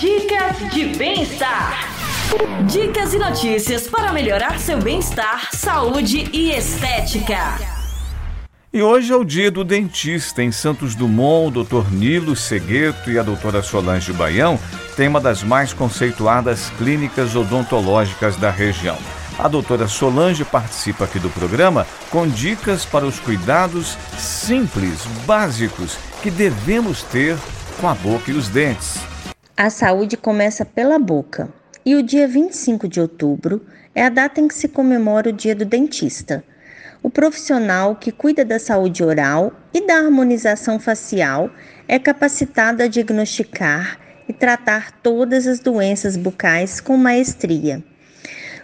Dicas de bem-estar. Dicas e notícias para melhorar seu bem-estar, saúde e estética. E hoje é o dia do dentista. Em Santos Dumont, o Dr. Nilo Segueto e a doutora Solange Baião têm uma das mais conceituadas clínicas odontológicas da região. A doutora Solange participa aqui do programa com dicas para os cuidados simples, básicos que devemos ter com a boca e os dentes. A saúde começa pela boca e o dia 25 de outubro é a data em que se comemora o Dia do Dentista. O profissional que cuida da saúde oral e da harmonização facial é capacitado a diagnosticar e tratar todas as doenças bucais com maestria.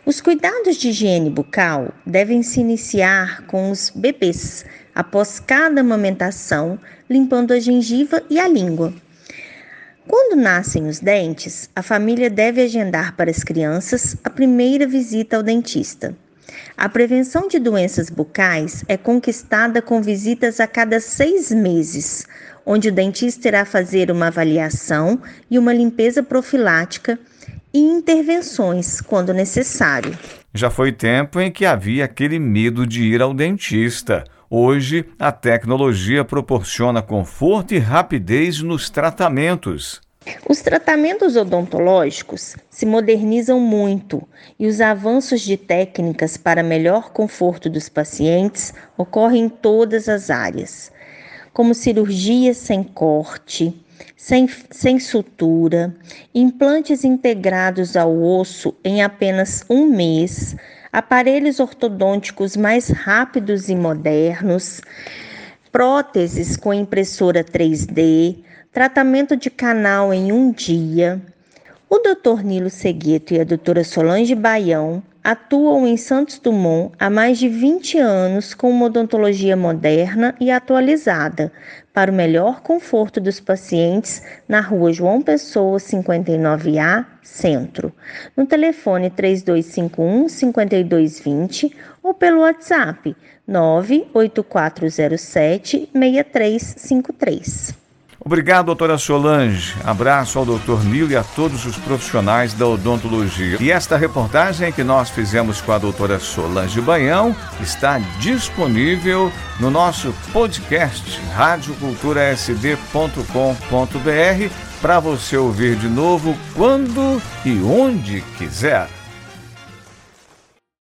Os cuidados de higiene bucal devem se iniciar com os bebês, após cada amamentação, limpando a gengiva e a língua. Quando nascem os dentes, a família deve agendar para as crianças a primeira visita ao dentista. A prevenção de doenças bucais é conquistada com visitas a cada seis meses, onde o dentista irá fazer uma avaliação e uma limpeza profilática e intervenções quando necessário. Já foi tempo em que havia aquele medo de ir ao dentista. Hoje, a tecnologia proporciona conforto e rapidez nos tratamentos. Os tratamentos odontológicos se modernizam muito e os avanços de técnicas para melhor conforto dos pacientes ocorrem em todas as áreas, como cirurgia sem corte, sem, sem sutura, implantes integrados ao osso em apenas um mês, aparelhos ortodônticos mais rápidos e modernos, próteses com impressora 3D, tratamento de canal em um dia. O Dr. Nilo Segueto e a doutora Solange Baião atuam em Santos Dumont há mais de 20 anos com uma odontologia moderna e atualizada para o melhor conforto dos pacientes na rua João Pessoa 59A, Centro, no telefone 3251 5220 ou pelo WhatsApp 98407 6353. Obrigado, doutora Solange. Abraço ao doutor Nilo e a todos os profissionais da odontologia. E esta reportagem que nós fizemos com a doutora Solange Baião está disponível no nosso podcast radioculturasd.com.br para você ouvir de novo quando e onde quiser.